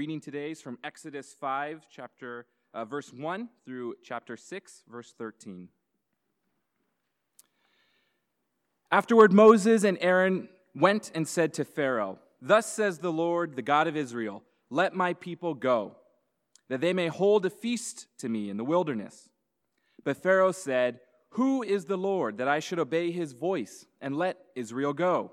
reading today is from Exodus 5, chapter, uh, verse 1 through chapter 6, verse 13. Afterward, Moses and Aaron went and said to Pharaoh, Thus says the Lord, the God of Israel, let my people go, that they may hold a feast to me in the wilderness. But Pharaoh said, Who is the Lord that I should obey his voice and let Israel go?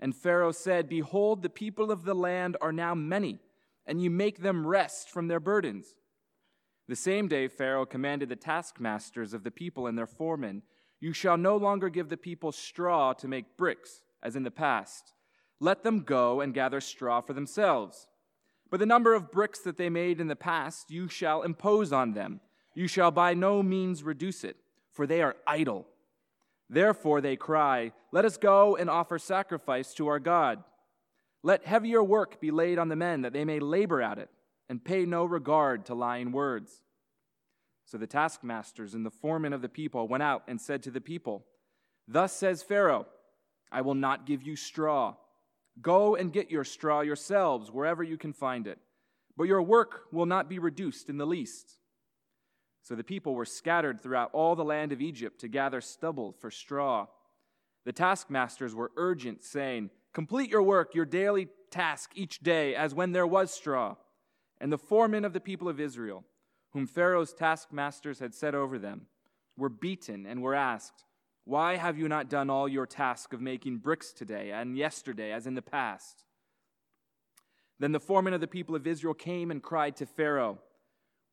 And Pharaoh said, Behold, the people of the land are now many, and you make them rest from their burdens. The same day, Pharaoh commanded the taskmasters of the people and their foremen, You shall no longer give the people straw to make bricks, as in the past. Let them go and gather straw for themselves. But the number of bricks that they made in the past, you shall impose on them. You shall by no means reduce it, for they are idle. Therefore they cry, Let us go and offer sacrifice to our God. Let heavier work be laid on the men, that they may labor at it, and pay no regard to lying words. So the taskmasters and the foremen of the people went out and said to the people, Thus says Pharaoh, I will not give you straw. Go and get your straw yourselves wherever you can find it, but your work will not be reduced in the least. So the people were scattered throughout all the land of Egypt to gather stubble for straw. The taskmasters were urgent, saying, Complete your work, your daily task each day, as when there was straw. And the foremen of the people of Israel, whom Pharaoh's taskmasters had set over them, were beaten and were asked, Why have you not done all your task of making bricks today and yesterday, as in the past? Then the foremen of the people of Israel came and cried to Pharaoh,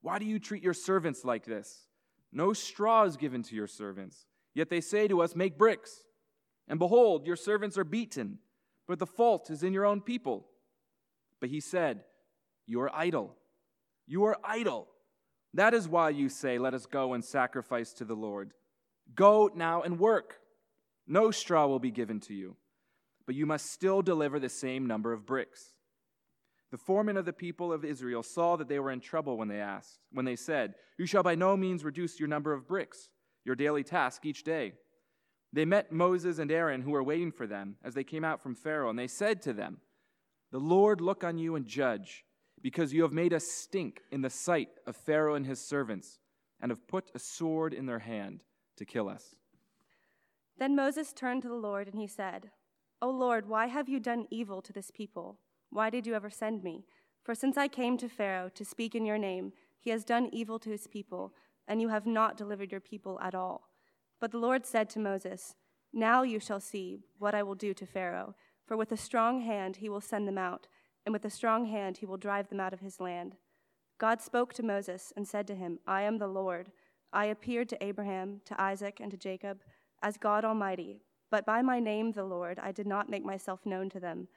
why do you treat your servants like this? No straw is given to your servants. Yet they say to us, Make bricks. And behold, your servants are beaten, but the fault is in your own people. But he said, You are idle. You are idle. That is why you say, Let us go and sacrifice to the Lord. Go now and work. No straw will be given to you, but you must still deliver the same number of bricks. The foremen of the people of Israel saw that they were in trouble when they asked, when they said, You shall by no means reduce your number of bricks, your daily task each day. They met Moses and Aaron, who were waiting for them, as they came out from Pharaoh, and they said to them, The Lord look on you and judge, because you have made us stink in the sight of Pharaoh and his servants, and have put a sword in their hand to kill us. Then Moses turned to the Lord, and he said, O Lord, why have you done evil to this people? Why did you ever send me? For since I came to Pharaoh to speak in your name, he has done evil to his people, and you have not delivered your people at all. But the Lord said to Moses, Now you shall see what I will do to Pharaoh, for with a strong hand he will send them out, and with a strong hand he will drive them out of his land. God spoke to Moses and said to him, I am the Lord. I appeared to Abraham, to Isaac, and to Jacob as God Almighty, but by my name, the Lord, I did not make myself known to them.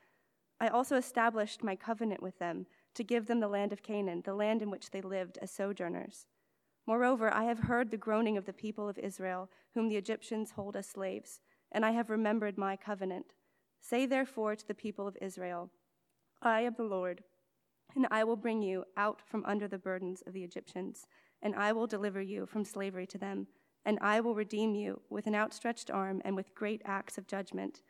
I also established my covenant with them to give them the land of Canaan, the land in which they lived as sojourners. Moreover, I have heard the groaning of the people of Israel, whom the Egyptians hold as slaves, and I have remembered my covenant. Say therefore to the people of Israel, I am the Lord, and I will bring you out from under the burdens of the Egyptians, and I will deliver you from slavery to them, and I will redeem you with an outstretched arm and with great acts of judgment.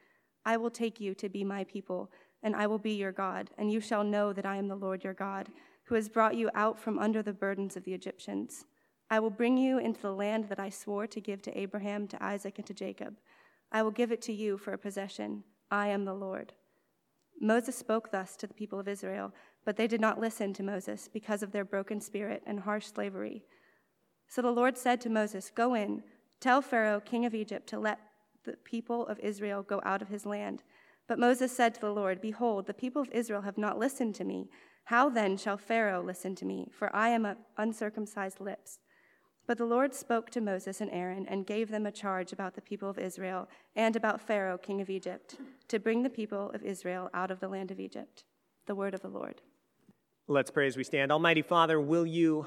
I will take you to be my people and I will be your God, and you shall know that I am the Lord your God, who has brought you out from under the burdens of the Egyptians. I will bring you into the land that I swore to give to Abraham, to Isaac, and to Jacob. I will give it to you for a possession. I am the Lord. Moses spoke thus to the people of Israel, but they did not listen to Moses because of their broken spirit and harsh slavery. So the Lord said to Moses, Go in, tell Pharaoh, king of Egypt, to let the people of Israel go out of his land but Moses said to the Lord, Behold, the people of Israel have not listened to me. How then shall Pharaoh listen to me? For I am of uncircumcised lips. But the Lord spoke to Moses and Aaron and gave them a charge about the people of Israel and about Pharaoh, king of Egypt, to bring the people of Israel out of the land of Egypt. The word of the Lord. Let's pray as we stand. Almighty Father, will you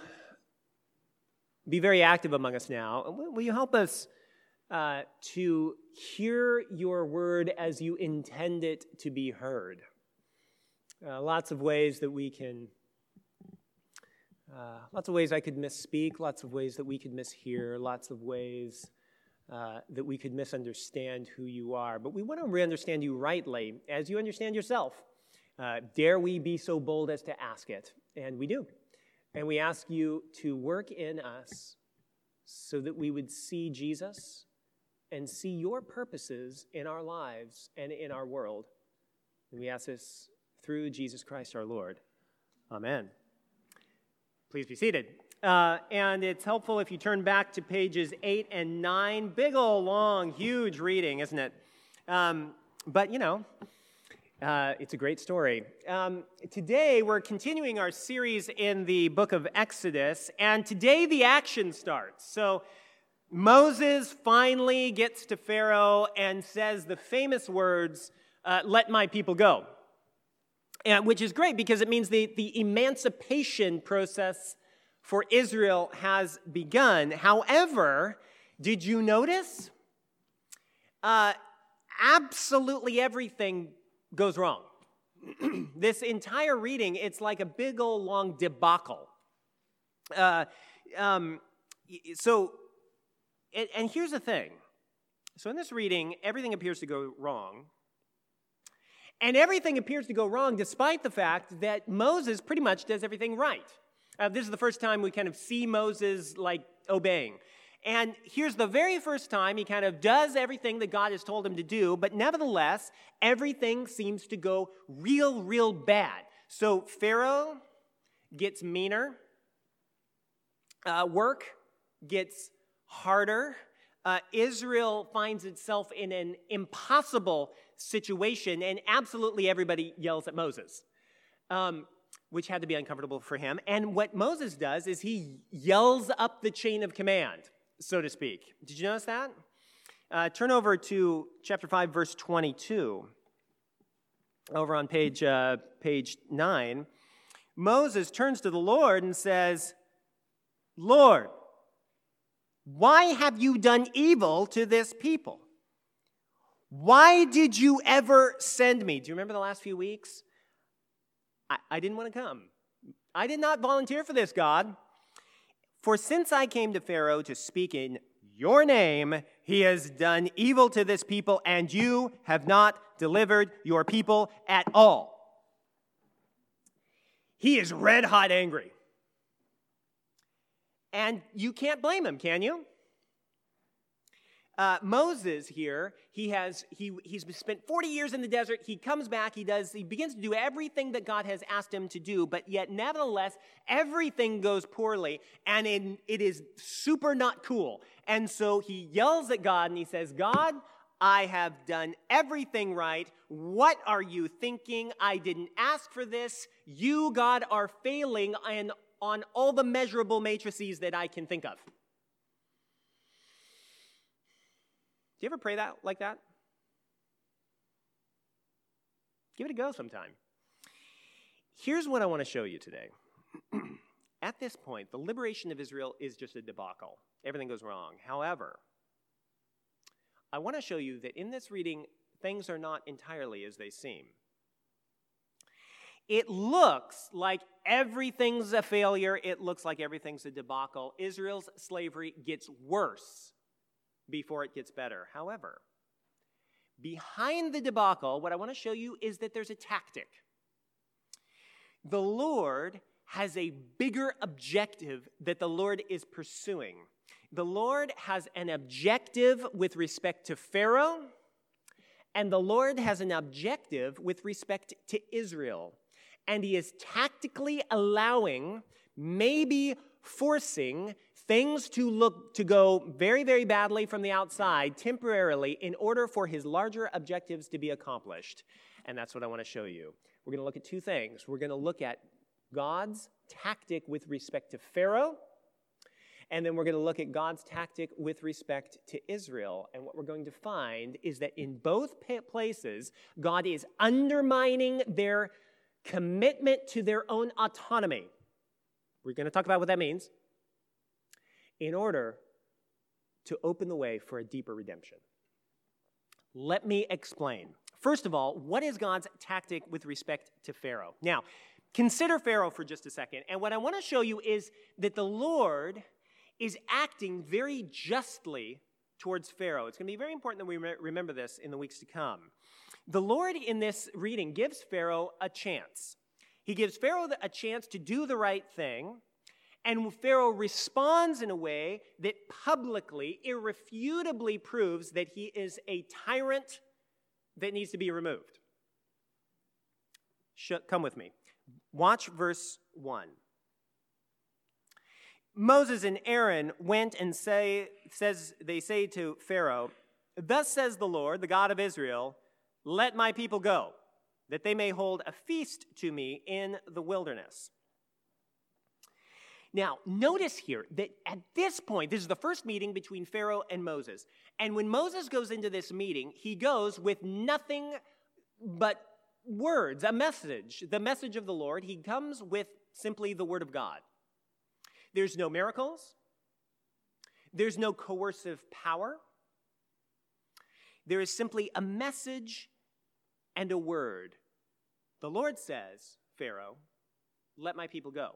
be very active among us now. Will you help us uh, to hear your word as you intend it to be heard? Uh, lots of ways that we can, uh, lots of ways I could misspeak, lots of ways that we could mishear, lots of ways uh, that we could misunderstand who you are. But we want to understand you rightly as you understand yourself. Uh, dare we be so bold as to ask it? And we do. And we ask you to work in us so that we would see Jesus and see your purposes in our lives and in our world. And we ask this through Jesus Christ our Lord. Amen. Please be seated. Uh, and it's helpful if you turn back to pages 8 and 9. Big old, long, huge reading, isn't it? Um, but, you know, uh, it's a great story. Um, today, we're continuing our series in the book of Exodus, and today the action starts. So, Moses finally gets to Pharaoh and says the famous words, uh, Let my people go. And, which is great because it means the, the emancipation process for Israel has begun. However, did you notice? Uh, absolutely everything goes wrong. this entire reading, it's like a big old long debacle. Uh, um, so, and, and here's the thing. So, in this reading, everything appears to go wrong. And everything appears to go wrong despite the fact that Moses pretty much does everything right. Uh, this is the first time we kind of see Moses like obeying. And here's the very first time he kind of does everything that God has told him to do, but nevertheless, everything seems to go real, real bad. So Pharaoh gets meaner, uh, work gets harder. Uh, Israel finds itself in an impossible situation, and absolutely everybody yells at Moses. Um, which had to be uncomfortable for him. And what Moses does is he yells up the chain of command so to speak. Did you notice that? Uh, turn over to chapter 5, verse 22. Over on page, uh, page 9. Moses turns to the Lord and says, Lord, why have you done evil to this people? Why did you ever send me? Do you remember the last few weeks? I, I didn't want to come. I did not volunteer for this, God. For since I came to Pharaoh to speak in your name, he has done evil to this people, and you have not delivered your people at all. He is red hot angry. And you can't blame him, can you? Uh, Moses here, he has he, he's spent 40 years in the desert. He comes back, he does, he begins to do everything that God has asked him to do, but yet nevertheless, everything goes poorly, and it, it is super not cool. And so he yells at God and he says, God, I have done everything right. What are you thinking? I didn't ask for this. You, God, are failing on all the measurable matrices that I can think of. Do you ever pray that like that? Give it a go sometime. Here's what I want to show you today. At this point, the liberation of Israel is just a debacle. Everything goes wrong. However, I want to show you that in this reading, things are not entirely as they seem. It looks like everything's a failure. It looks like everything's a debacle. Israel's slavery gets worse before it gets better. However, behind the debacle, what I want to show you is that there's a tactic. The Lord has a bigger objective that the Lord is pursuing. The Lord has an objective with respect to Pharaoh, and the Lord has an objective with respect to Israel. And He is tactically allowing, maybe forcing things to look to go very very badly from the outside temporarily in order for his larger objectives to be accomplished. And that's what i want to show you. We're going to look at two things. We're going to look at god's tactic with respect to pharaoh and then we're going to look at God's tactic with respect to Israel. And what we're going to find is that in both places, God is undermining their commitment to their own autonomy. We're going to talk about what that means. in order to open the way for a deeper redemption. Let me explain. First of all, what is God's tactic with respect to Pharaoh? Now, consider Pharaoh for just a second. And what I want to show you is that the Lord is acting very justly towards Pharaoh. It's going to be very important that we remember this in the weeks to come. The Lord in this reading gives Pharaoh a chance. He gives Pharaoh a chance to do the right thing, and Pharaoh responds in a way that publicly, irrefutably proves that he is a tyrant that needs to be removed. Come with me. Watch verse 1. Moses and Aaron went and say, says, they say to Pharaoh, Thus says the Lord, the God of Israel, let my people go, that they may hold a feast to me in the wilderness. Now, notice here that at this point, this is the first meeting between Pharaoh and Moses. And when Moses goes into this meeting, he goes with nothing but words, a message, the message of the Lord. He comes with simply the word of God. There's no miracles, there's no coercive power. There is simply a message and a word. The Lord says, Pharaoh, let my people go.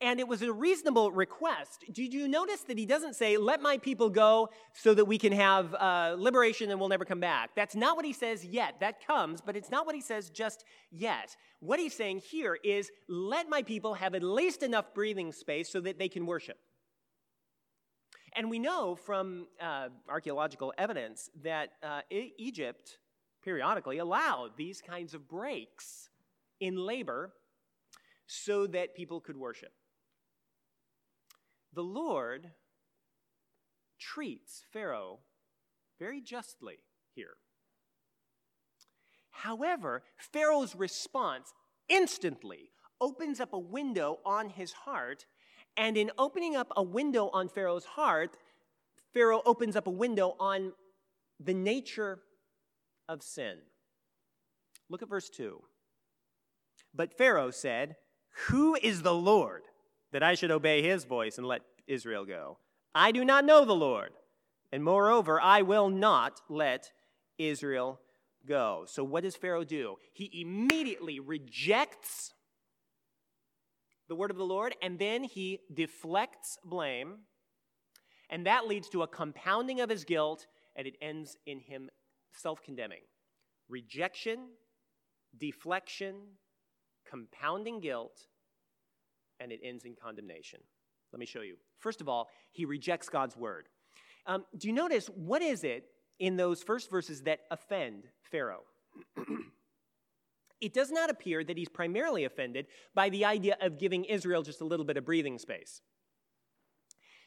And it was a reasonable request. Did you notice that he doesn't say, Let my people go so that we can have uh, liberation and we'll never come back? That's not what he says yet. That comes, but it's not what he says just yet. What he's saying here is, Let my people have at least enough breathing space so that they can worship. And we know from uh, archaeological evidence that uh, Egypt periodically allowed these kinds of breaks in labor so that people could worship. The Lord treats Pharaoh very justly here. However, Pharaoh's response instantly opens up a window on his heart, and in opening up a window on Pharaoh's heart, Pharaoh opens up a window on the nature of sin. Look at verse 2. But Pharaoh said, Who is the Lord that I should obey his voice and let Israel go. I do not know the Lord, and moreover, I will not let Israel go. So, what does Pharaoh do? He immediately rejects the word of the Lord, and then he deflects blame, and that leads to a compounding of his guilt, and it ends in him self condemning. Rejection, deflection, compounding guilt, and it ends in condemnation. Let me show you. First of all, he rejects God's word. Um, do you notice what is it in those first verses that offend Pharaoh? it does not appear that he's primarily offended by the idea of giving Israel just a little bit of breathing space.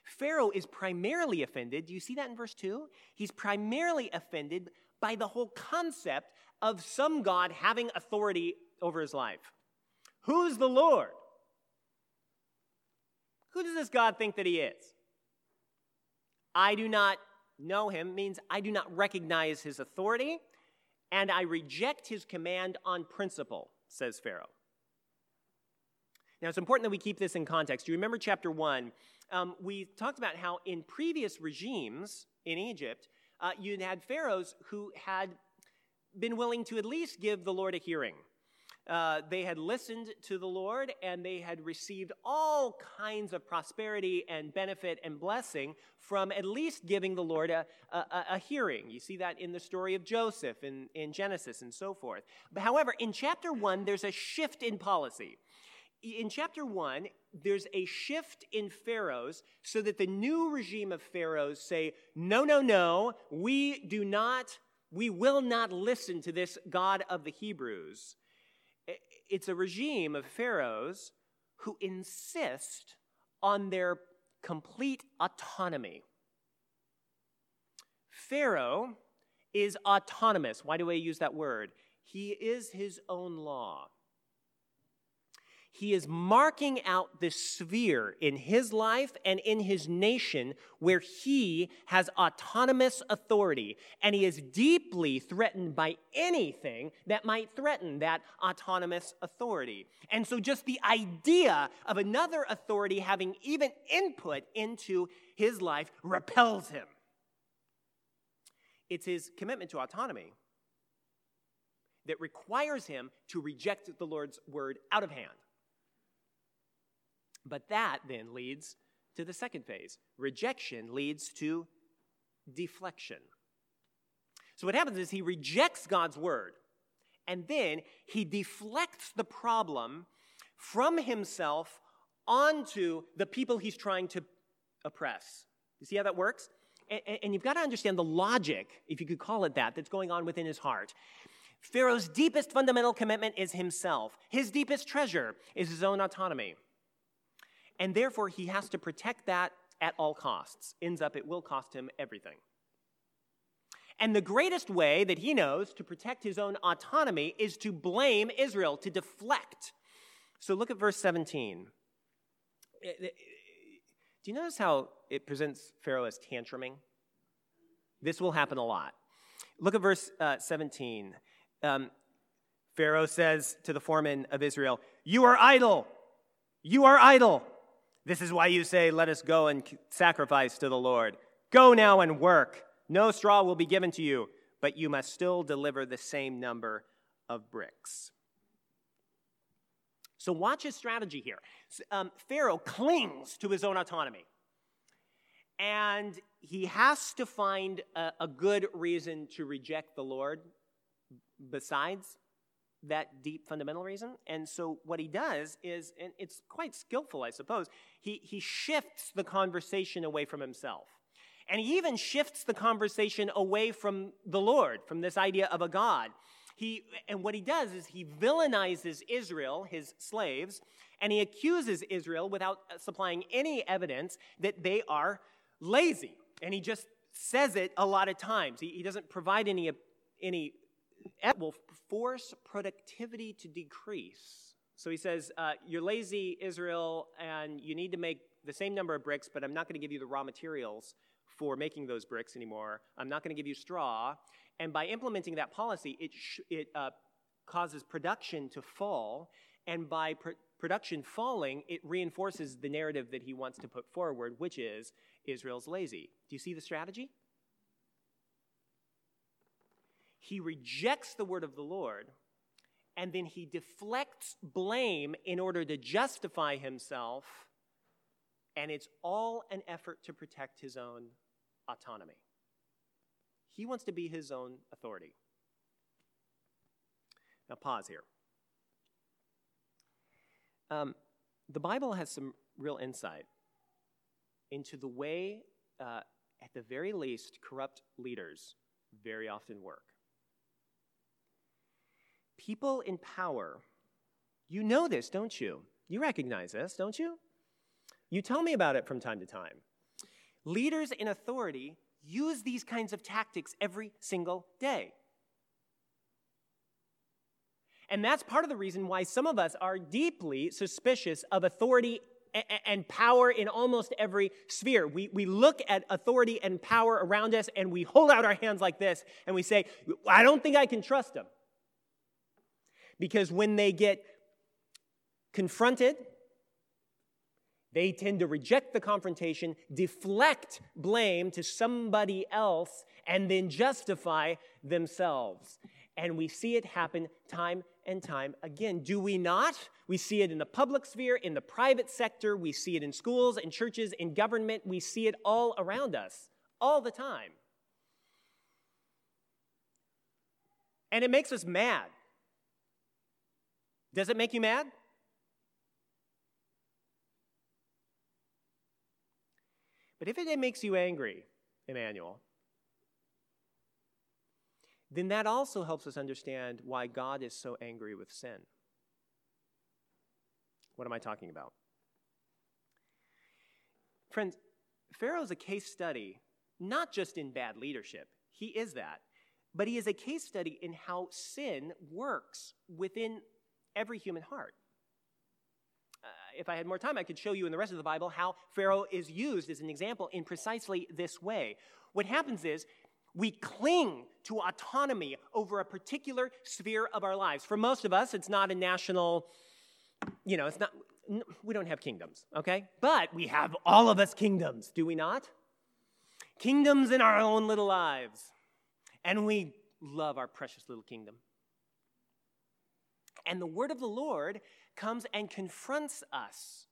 Pharaoh is primarily offended. Do you see that in verse 2? He's primarily offended by the whole concept of some God having authority over his life. Who's the Lord? Who does this God think that he is? I do not know him means I do not recognize his authority, and I reject his command on principle, says Pharaoh. Now, it's important that we keep this in context. Do you remember chapter 1? Um, we talked about how in previous regimes in Egypt, uh, you had pharaohs who had been willing to at least give the Lord a hearing. Uh, they had listened to the Lord and they had received all kinds of prosperity and benefit and blessing from at least giving the Lord a, a, a hearing. You see that in the story of Joseph in, in Genesis and so forth. But however, in chapter 1, there's a shift in policy. In chapter 1, there's a shift in pharaohs so that the new regime of pharaohs say, no, no, no, we do not, we will not listen to this God of the Hebrews it's a regime of pharaohs who insist on their complete autonomy. Pharaoh is autonomous. Why do I use that word? He is his own law. He is marking out this sphere in his life and in his nation where he has autonomous authority. And he is deeply threatened by anything that might threaten that autonomous authority. And so, just the idea of another authority having even input into his life repels him. It's his commitment to autonomy that requires him to reject the Lord's word out of hand. But that then leads to the second phase. Rejection leads to deflection. So what happens is he rejects God's word, and then he deflects the problem from himself onto the people he's trying to oppress. You see how that works? And, and, you've got to understand the logic, if you could call it that, that's going on within his heart. Pharaoh's deepest fundamental commitment is himself. His deepest treasure is his own autonomy. And therefore, he has to protect that at all costs. Ends up, it will cost him everything. And the greatest way that he knows to protect his own autonomy is to blame Israel, to deflect. So look at verse 17. Eh, eh, do you notice how it presents Pharaoh as tantruming? This will happen a lot. Look at verse uh, 17. Um, Pharaoh says to the foreman of Israel, You are idle. You are idle. This is why you say, Let us go and sacrifice to the Lord. Go now and work. No straw will be given to you, but you must still deliver the same number of bricks. So, watch his strategy here. Um, Pharaoh clings to his own autonomy, and he has to find a, a good reason to reject the Lord besides that deep fundamental reason. And so what he does is, and it's quite skillful, I suppose, he, he shifts the conversation away from himself. And he even shifts the conversation away from the Lord, from this idea of a God. He, and what he does is he villainizes Israel, his slaves, and he accuses Israel without supplying any evidence that they are lazy. And he just says it a lot of times. He, he doesn't provide any, any will force productivity to decrease. So he says, uh, You're lazy, Israel, and you need to make the same number of bricks, but I'm not going to give you the raw materials for making those bricks anymore. I'm not going to give you straw. And by implementing that policy, it, sh- it uh, causes production to fall. And by pr- production falling, it reinforces the narrative that he wants to put forward, which is Israel's lazy. Do you see the strategy? He rejects the word of the Lord, and then he deflects blame in order to justify himself, and it's all an effort to protect his own autonomy. He wants to be his own authority. Now, pause here. Um, the Bible has some real insight into the way, uh, at the very least, corrupt leaders very often work people in power, you know this, don't you? You recognize this, don't you? You tell me about it from time to time. Leaders in authority use these kinds of tactics every single day. And that's part of the reason why some of us are deeply suspicious of authority and power in almost every sphere. We, we look at authority and power around us and we hold out our hands like this and we say, I don't think I can trust them. Because when they get confronted, they tend to reject the confrontation, deflect blame to somebody else, and then justify themselves. And we see it happen time and time again. Do we not? We see it in the public sphere, in the private sector, we see it in schools, in churches, in government, we see it all around us, all the time. And it makes us mad. Does it make you mad? But if it makes you angry, Emmanuel, then that also helps us understand why God is so angry with sin. What am I talking about? Friends, Pharaoh is a case study, not just in bad leadership, he is that, but he is a case study in how sin works within every human heart. Uh, if I had more time, I could show you in the rest of the Bible how Pharaoh is used as an example in precisely this way. What happens is we cling to autonomy over a particular sphere of our lives. For most of us, it's not a national, you know, it's not, we don't have kingdoms, okay? But we have all of us kingdoms, do we not? Kingdoms in our own little lives. And we love our precious little kingdom. And the word of the Lord comes and confronts us.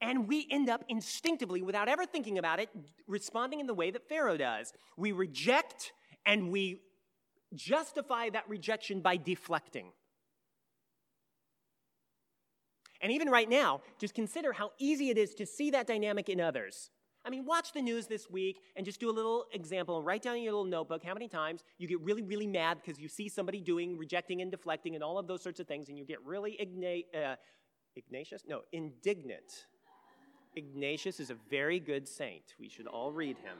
And we end up instinctively, without ever thinking about it, responding in the way that Pharaoh does. We reject and we justify that rejection by deflecting. And even right now, just consider how easy it is to see that dynamic in others. I mean, watch the news this week and just do a little example and write down in your little notebook how many times you get really, really mad because you see somebody doing rejecting and deflecting and all of those sorts of things, and you get really igna- uh, Ignatius? No, indignant. Ignatius is a very good saint. We should all read him.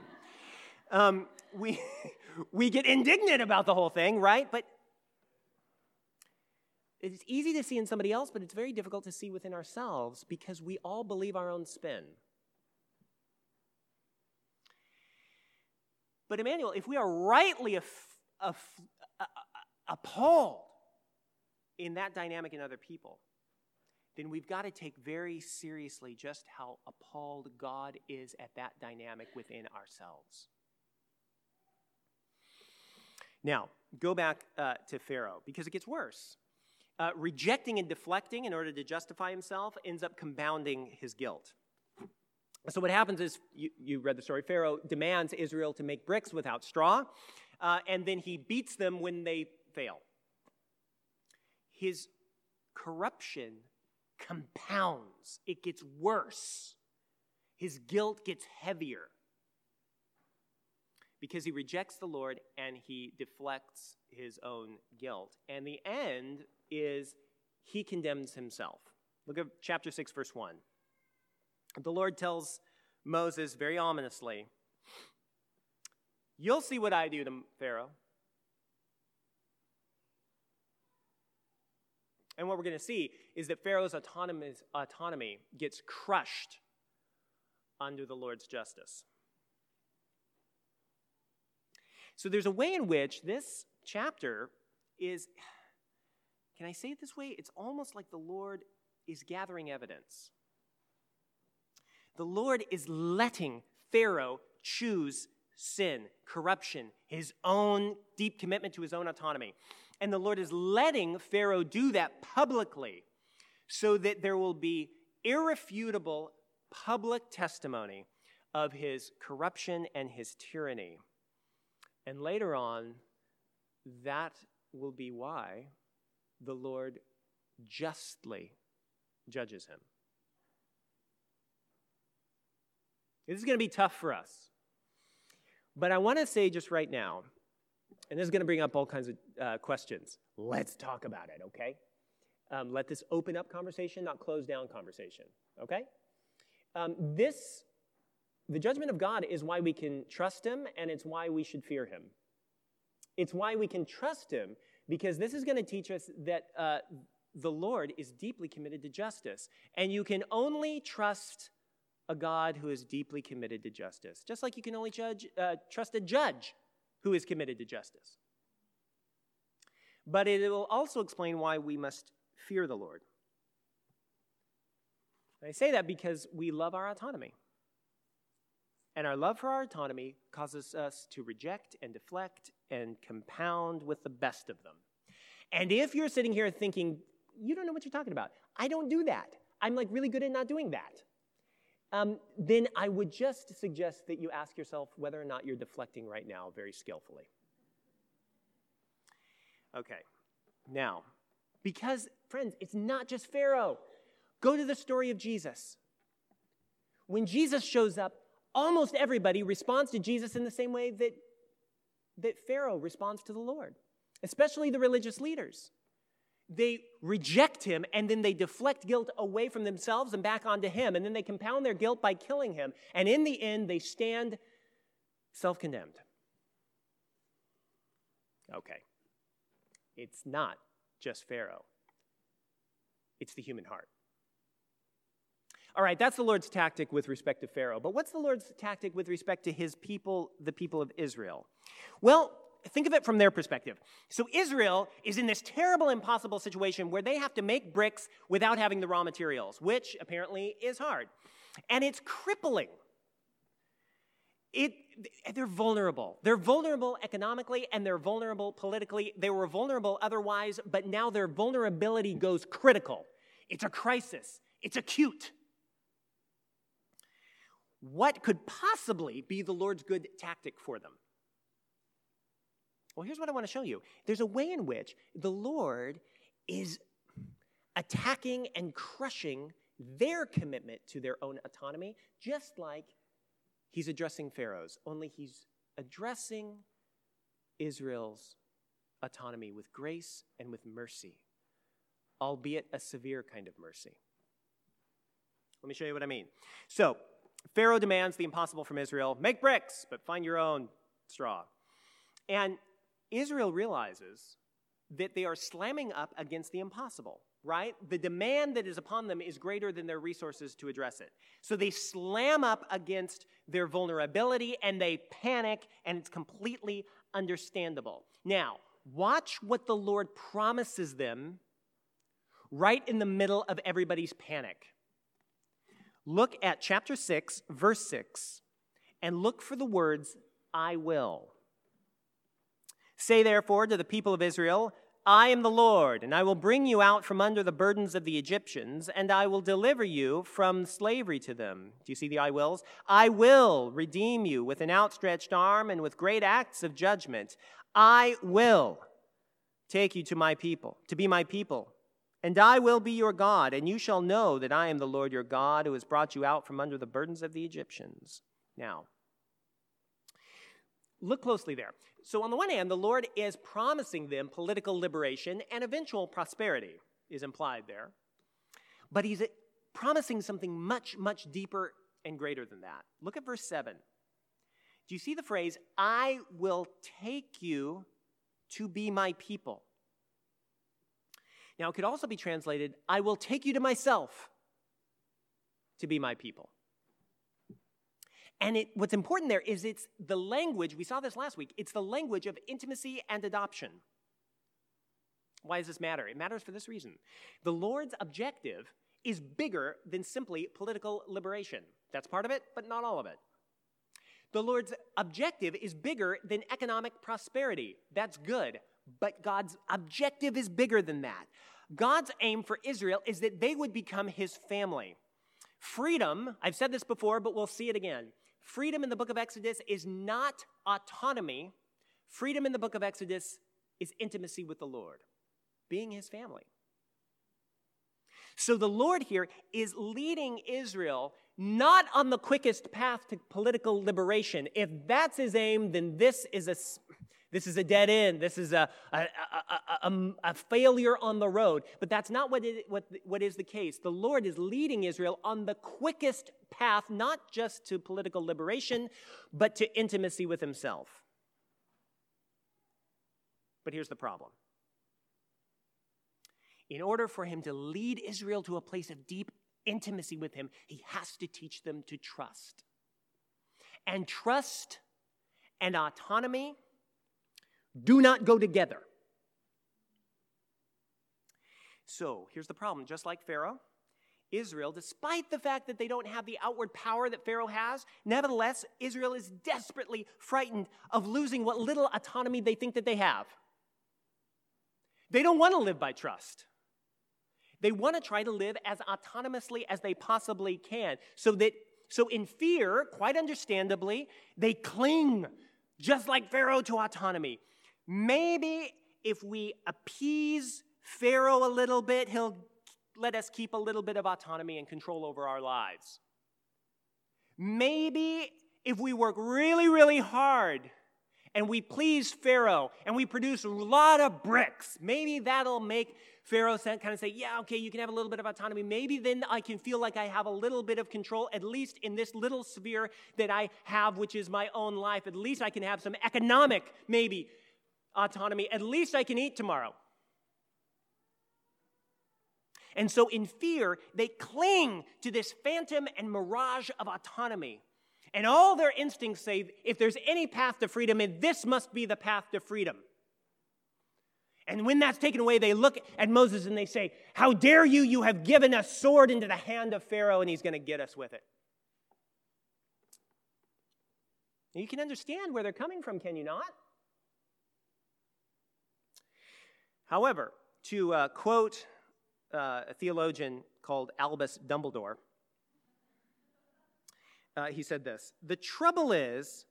Um, we, we get indignant about the whole thing, right? But it's easy to see in somebody else, but it's very difficult to see within ourselves because we all believe our own spin. But Emmanuel, if we are rightly aff- aff- appalled in that dynamic in other people, then we've got to take very seriously just how appalled God is at that dynamic within ourselves. Now, go back uh, to Pharaoh because it gets worse. Uh, rejecting and deflecting in order to justify himself ends up compounding his guilt. So what happens is, you, you, read the story, Pharaoh demands Israel to make bricks without straw, uh, and then he beats them when they fail. His corruption compounds, it gets worse. His guilt gets heavier because he rejects the Lord and he deflects his own guilt. And the end is he condemns himself. Look at chapter 6, verse 1 the Lord tells Moses very ominously, You'll see what I do to Pharaoh. And what we're going to see is that Pharaoh's autonomy gets crushed under the Lord's justice. So there's a way in which this chapter is, can I say it this way? It's almost like the Lord is gathering evidence the Lord is letting Pharaoh choose sin, corruption, his own deep commitment to his own autonomy. And the Lord is letting Pharaoh do that publicly so that there will be irrefutable public testimony of his corruption and his tyranny. And later on, that will be why the Lord justly judges him. This is going to be tough for us. But I want to say just right now, and this is going to bring up all kinds of uh, questions. Let's talk about it, okay? Um, let this open up conversation, not close down conversation, okay? Um, this, the judgment of God is why we can trust Him, and it's why we should fear Him. It's why we can trust Him, because this is going to teach us that uh, the Lord is deeply committed to justice, and you can only trust a God who is deeply committed to justice, just like you can only judge, uh, trust a judge who is committed to justice. But it will also explain why we must fear the Lord. I say that because we love our autonomy. And our love for our autonomy causes us to reject and deflect and compound with the best of them. And if you're sitting here thinking, you don't know what you're talking about, I don't do that. I'm like really good at not doing that um, then I would just suggest that you ask yourself whether or not you're deflecting right now very skillfully. Okay, now, because, friends, it's not just Pharaoh. Go to the story of Jesus. When Jesus shows up, almost everybody responds to Jesus in the same way that, that Pharaoh responds to the Lord, especially the religious leaders they reject him and then they deflect guilt away from themselves and back onto him. And then they compound their guilt by killing him. And in the end, they stand self condemned. Okay. It's not just Pharaoh, it's the human heart. All right, that's the Lord's tactic with respect to Pharaoh. But what's the Lord's tactic with respect to his people, the people of Israel? Well, think of it from their perspective. So Israel is in this terrible, impossible situation where they have to make bricks without having the raw materials, which apparently is hard. And it's crippling. It, they're vulnerable. They're vulnerable economically and they're vulnerable politically. They were vulnerable otherwise, but now their vulnerability goes critical. It's a crisis, it's acute. What could possibly be the Lord's good tactic for them? Well, here's what I want to show you there's a way in which the Lord is attacking and crushing their commitment to their own autonomy, just like he's addressing Pharaoh's, only he's addressing Israel's autonomy with grace and with mercy, albeit a severe kind of mercy. Let me show you what I mean. So, Pharaoh demands the impossible from Israel make bricks, but find your own straw. And Israel realizes that they are slamming up against the impossible, right? The demand that is upon them is greater than their resources to address it. So they slam up against their vulnerability and they panic, and it's completely understandable. Now, watch what the Lord promises them right in the middle of everybody's panic. Look at chapter 6, verse 6, and look for the words, I will. Say therefore to the people of Israel, I am the Lord, and I will bring you out from under the burdens of the Egyptians, and I will deliver you from slavery to them. Do you see the I wills? I will redeem you with an outstretched arm and with great acts of judgment. I will take you to my people, to be my people and I will be your God, and you shall know that I am the Lord your God who has brought you out from under the burdens of the Egyptians. Now, look closely there. So, on the one hand, the Lord is promising them political liberation and eventual prosperity, is implied there. But he's promising something much, much deeper and greater than that. Look at verse 7. Do you see the phrase, I will take you to be my people? Now, it could also be translated, I will take you to myself to be my people. And it, what's important there is it's the language, we saw this last week, it's the language of intimacy and adoption. Why does this matter? It matters for this reason. The Lord's objective is bigger than simply political liberation. That's part of it, but not all of it. The Lord's objective is bigger than economic prosperity. That's good. But God's objective is bigger than that. God's aim for Israel is that they would become his family. Freedom, I've said this before, but we'll see it again. Freedom in the book of Exodus is not autonomy. Freedom in the book of Exodus is intimacy with the Lord, being his family. So the Lord here is leading Israel not on the quickest path to political liberation. If that's his aim, then this is a this is a dead end. This is a, a, a, um, a, failure on the road. But that's not what, it, what, what is the case. The Lord is leading Israel on the quickest path, not just to political liberation, but to intimacy with Himself. But here's the problem. In order for Him to lead Israel to a place of deep intimacy with Him, He has to teach them to trust. And trust and autonomy do not go together. So here's the problem just like Pharaoh, Israel, despite the fact that they don't have the outward power that Pharaoh has, nevertheless, Israel is desperately frightened of losing what little autonomy they think that they have. They don't want to live by trust. They want to try to live as autonomously as they possibly can. So that so in fear, quite understandably, they cling just like Pharaoh to autonomy. Maybe if we appease Pharaoh a little bit, he'll let us keep a little bit of autonomy and control over our lives. Maybe if we work really, really hard and we please Pharaoh and we produce a lot of bricks, maybe that'll make Pharaoh kind of say, Yeah, okay, you can have a little bit of autonomy. Maybe then I can feel like I have a little bit of control, at least in this little sphere that I have, which is my own life. At least I can have some economic, maybe, autonomy, at least I can eat tomorrow. And so, in fear, they cling to this phantom and mirage of autonomy. And all their instincts say if there's any path to freedom, and this must be the path to freedom. And when that's taken away, they look at Moses and they say, How dare you? You have given a sword into the hand of Pharaoh, and he's going to get us with it. You can understand where they're coming from, can you not? However, to uh, quote uh, a theologian called Albus Dumbledore, uh, he said this The trouble is,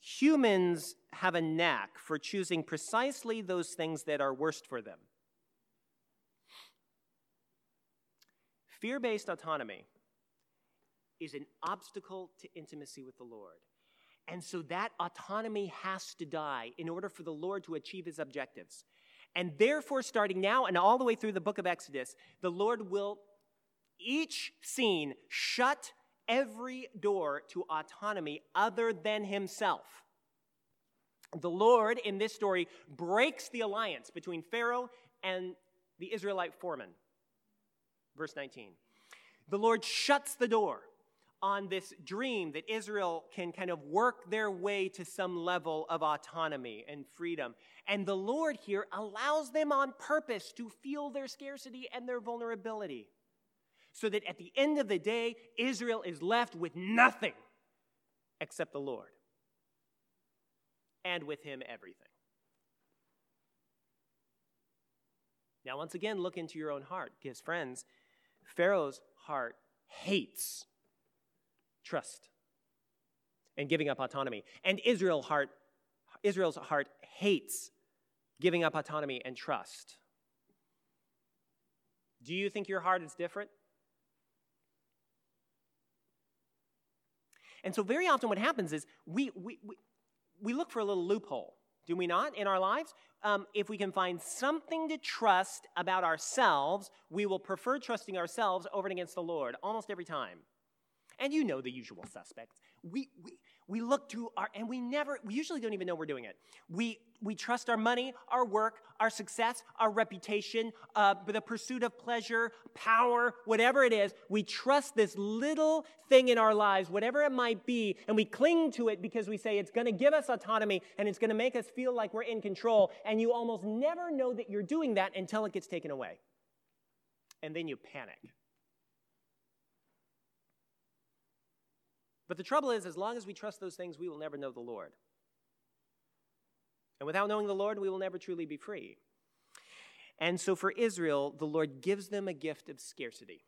humans have a knack for choosing precisely those things that are worst for them. Fear based autonomy is an obstacle to intimacy with the Lord. And so that autonomy has to die in order for the Lord to achieve his objectives. And therefore, starting now and all the way through the book of Exodus, the Lord will each scene shut every door to autonomy other than himself. The Lord in this story breaks the alliance between Pharaoh and the Israelite foreman. Verse 19. The Lord shuts the door on this dream that Israel can kind of work their way to some level of autonomy and freedom. And the Lord here allows them on purpose to feel their scarcity and their vulnerability. So that at the end of the day, Israel is left with nothing except the Lord. And with him, everything. Now, once again, look into your own heart, because, friends, Pharaoh's heart hates trust and giving up autonomy. And Israel heart, Israel's heart hates giving up autonomy and trust. Do you think your heart is different? And so, very often, what happens is we, we, we, we look for a little loophole, do we not, in our lives? Um, if we can find something to trust about ourselves, we will prefer trusting ourselves over and against the Lord almost every time. And you know the usual suspects. We, we, we look to our, and we never, we usually don't even know we're doing it. We, we trust our money, our work, our success, our reputation, uh, the pursuit of pleasure, power, whatever it is. We trust this little thing in our lives, whatever it might be, and we cling to it because we say it's going to give us autonomy and it's going to make us feel like we're in control. And you almost never know that you're doing that until it gets taken away. And then you panic. But the trouble is, as long as we trust those things, we will never know the Lord. And without knowing the Lord, we will never truly be free. And so for Israel, the Lord gives them a gift of scarcity.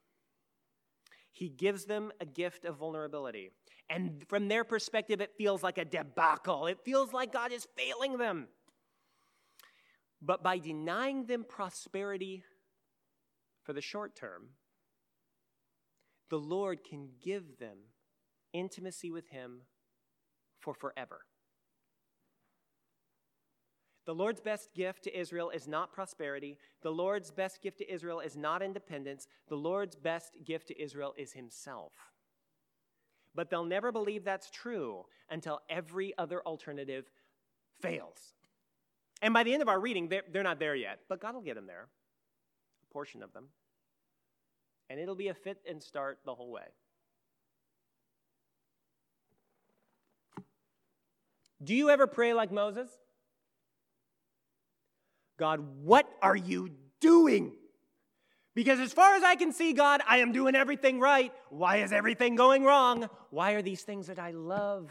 He gives them a gift of vulnerability. And from their perspective, it feels like a debacle. It feels like God is failing them. But by denying them prosperity for the short term, the Lord can give them intimacy with Him for forever. The Lord's best gift to Israel is not prosperity. The Lord's best gift to Israel is not independence. The Lord's best gift to Israel is Himself. But they'll never believe that's true until every other alternative fails. And by the end of our reading, they're, they're not there yet, but God will get them there, a portion of them. And it'll be a fit and start the whole way. Do you ever pray like Moses? God, what are you doing? Because as far as I can see, God, I am doing everything right. Why is everything going wrong? Why are these things that I love?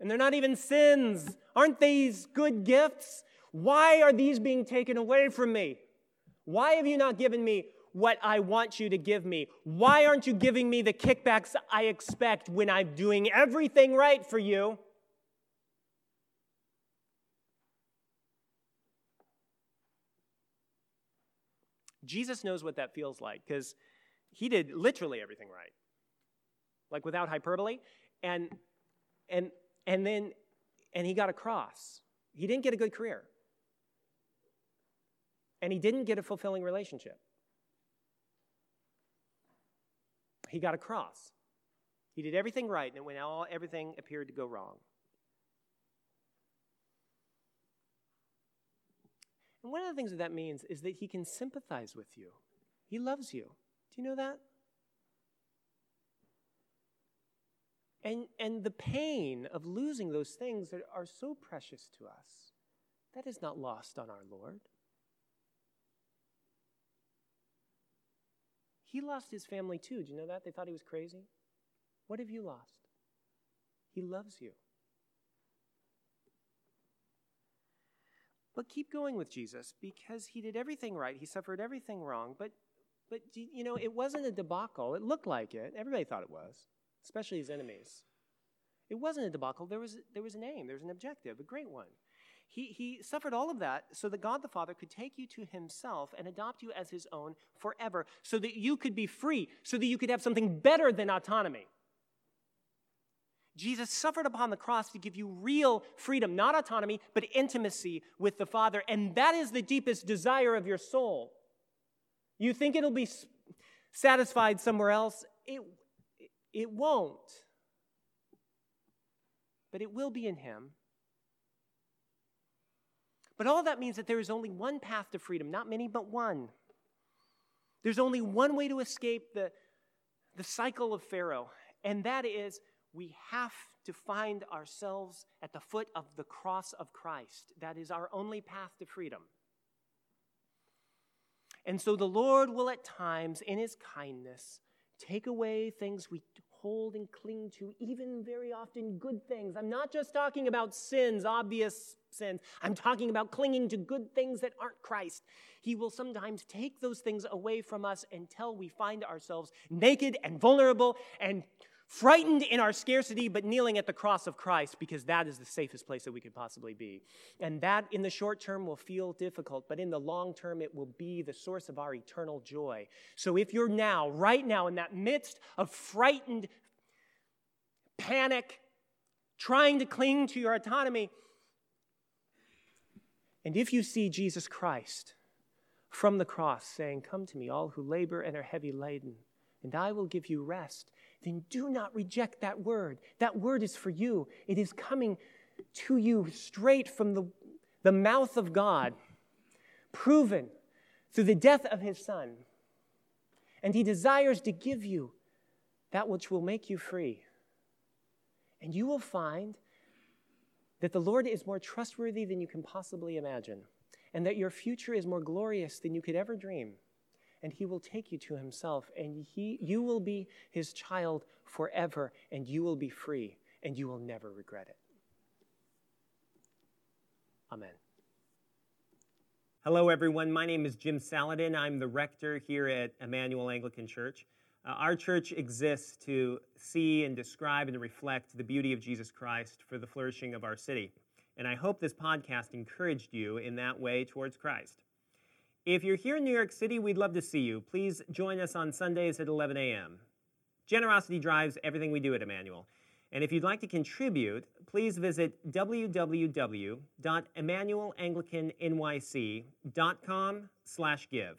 And they're not even sins. Aren't these good gifts? Why are these being taken away from me? Why have you not given me what I want you to give me? Why aren't you giving me the kickbacks I expect when I'm doing everything right for you? Jesus knows what that feels like because he did literally everything right, like without hyperbole. And, and, and then, and he got a cross. He didn't get a good career. And he didn't get a fulfilling relationship. He got a cross. He did everything right, and when all everything appeared to go wrong. And one of the things that that means is that he can sympathize with you. He loves you. Do you know that? And, and the pain of losing those things that are so precious to us, that is not lost on our Lord. He lost his family too. Do you know that? They thought he was crazy. What have you lost? He loves you. But keep going with Jesus because he did everything right. He suffered everything wrong. But, but you know, it wasn't a debacle. It looked like it. Everybody thought it was, especially his enemies. It wasn't a debacle. There was, there was an aim, there was an objective, a great one. He, he suffered all of that so that God the Father could take you to himself and adopt you as his own forever, so that you could be free, so that you could have something better than autonomy. Jesus suffered upon the cross to give you real freedom, not autonomy, but intimacy with the Father. And that is the deepest desire of your soul. You think it'll be satisfied somewhere else? It, it won't. But it will be in Him. But all that means that there is only one path to freedom, not many, but one. There's only one way to escape the, the cycle of Pharaoh, and that is we have to find ourselves at the foot of the cross of Christ. That is our only path to freedom. And so the Lord will at times, in his kindness, take away things we hold and cling to, even very often good things. I'm not just talking about sins, obvious sins. I'm talking about clinging to good things that aren't Christ. He will sometimes take those things away from us until we find ourselves naked and vulnerable and frightened in our scarcity, but kneeling at the cross of Christ because that is the safest place that we could possibly be. And that in the short term will feel difficult, but in the long term, it will be the source of our eternal joy. So if you're now, right now, in that midst of frightened panic, trying to cling to your autonomy, and if you see Jesus Christ from the cross saying, Come to me, all who labor and are heavy laden, and I will give you rest then do not reject that word. That word is for you, it is coming to you straight from the, the mouth of God, proven through the death of his son. And he desires to give you that which will make you free. And you will find that the Lord is more trustworthy than you can possibly imagine, and that your future is more glorious than you could ever dream and he will take you to himself, and he, you will be his child forever, and you will be free, and you will never regret it. Amen. Hello, everyone. My name is Jim Saladin. I'm the rector here at Emmanuel Anglican Church. Uh, our church exists to see and describe and reflect the beauty of Jesus Christ for the flourishing of our city. And I hope this podcast encouraged you in that way towards Christ. If you're here in New York City, we'd love to see you. Please join us on Sundays at 11 a.m. Generosity drives everything we do at Emmanuel. And if you'd like to contribute, please visit www.emmanuelanglicannyc.com slash give.